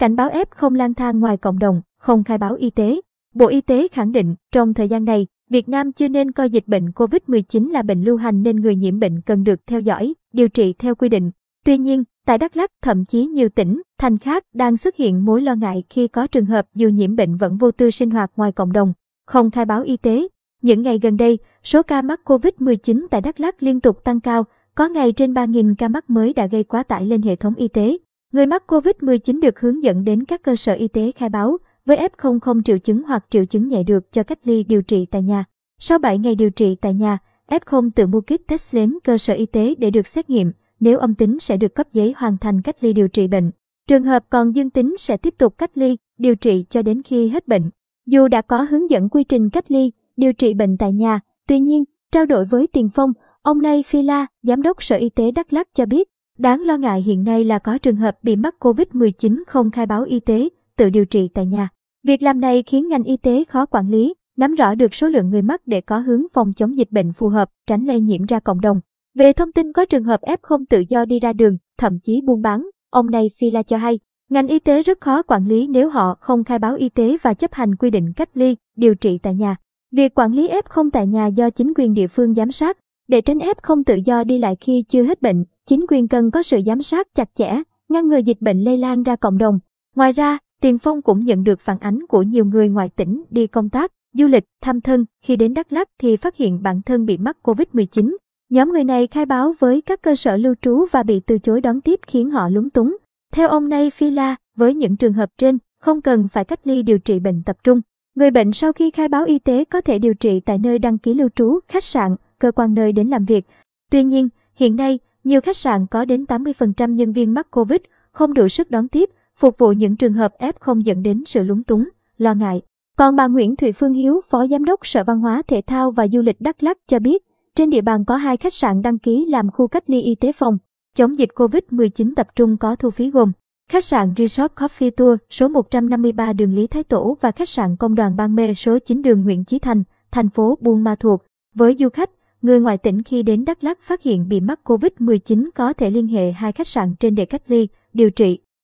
cảnh báo F không lang thang ngoài cộng đồng, không khai báo y tế. Bộ Y tế khẳng định, trong thời gian này, Việt Nam chưa nên coi dịch bệnh COVID-19 là bệnh lưu hành nên người nhiễm bệnh cần được theo dõi, điều trị theo quy định. Tuy nhiên, tại Đắk Lắk, thậm chí nhiều tỉnh, thành khác đang xuất hiện mối lo ngại khi có trường hợp dù nhiễm bệnh vẫn vô tư sinh hoạt ngoài cộng đồng, không khai báo y tế. Những ngày gần đây, số ca mắc COVID-19 tại Đắk Lắk liên tục tăng cao, có ngày trên 3.000 ca mắc mới đã gây quá tải lên hệ thống y tế. Người mắc COVID-19 được hướng dẫn đến các cơ sở y tế khai báo, với F0 không triệu chứng hoặc triệu chứng nhẹ được cho cách ly điều trị tại nhà. Sau 7 ngày điều trị tại nhà, F0 tự mua kit test đến cơ sở y tế để được xét nghiệm, nếu âm tính sẽ được cấp giấy hoàn thành cách ly điều trị bệnh. Trường hợp còn dương tính sẽ tiếp tục cách ly, điều trị cho đến khi hết bệnh. Dù đã có hướng dẫn quy trình cách ly, điều trị bệnh tại nhà, tuy nhiên, trao đổi với Tiền Phong, ông Nay Phi La, Giám đốc Sở Y tế Đắk Lắk cho biết, đáng lo ngại hiện nay là có trường hợp bị mắc COVID-19 không khai báo y tế, tự điều trị tại nhà. Việc làm này khiến ngành y tế khó quản lý, nắm rõ được số lượng người mắc để có hướng phòng chống dịch bệnh phù hợp, tránh lây nhiễm ra cộng đồng. Về thông tin có trường hợp F không tự do đi ra đường, thậm chí buôn bán, ông này Phi La cho hay, ngành y tế rất khó quản lý nếu họ không khai báo y tế và chấp hành quy định cách ly, điều trị tại nhà. Việc quản lý F không tại nhà do chính quyền địa phương giám sát, để tránh F không tự do đi lại khi chưa hết bệnh, chính quyền cần có sự giám sát chặt chẽ, ngăn ngừa dịch bệnh lây lan ra cộng đồng. Ngoài ra, Tiền Phong cũng nhận được phản ánh của nhiều người ngoài tỉnh đi công tác, du lịch, thăm thân, khi đến Đắk Lắk thì phát hiện bản thân bị mắc Covid-19. Nhóm người này khai báo với các cơ sở lưu trú và bị từ chối đón tiếp khiến họ lúng túng. Theo ông Nay Phi La, với những trường hợp trên, không cần phải cách ly điều trị bệnh tập trung. Người bệnh sau khi khai báo y tế có thể điều trị tại nơi đăng ký lưu trú, khách sạn, cơ quan nơi đến làm việc. Tuy nhiên, hiện nay, nhiều khách sạn có đến 80% nhân viên mắc Covid, không đủ sức đón tiếp, phục vụ những trường hợp F không dẫn đến sự lúng túng, lo ngại. Còn bà Nguyễn Thụy Phương Hiếu, Phó Giám đốc Sở Văn hóa Thể thao và Du lịch Đắk Lắk cho biết, trên địa bàn có hai khách sạn đăng ký làm khu cách ly y tế phòng chống dịch COVID-19 tập trung có thu phí gồm khách sạn Resort Coffee Tour số 153 đường Lý Thái Tổ và khách sạn Công đoàn Ban Mê số 9 đường Nguyễn Chí Thành, thành phố Buôn Ma Thuột. Với du khách, người ngoại tỉnh khi đến Đắk Lắk phát hiện bị mắc COVID-19 có thể liên hệ hai khách sạn trên để cách ly, điều trị.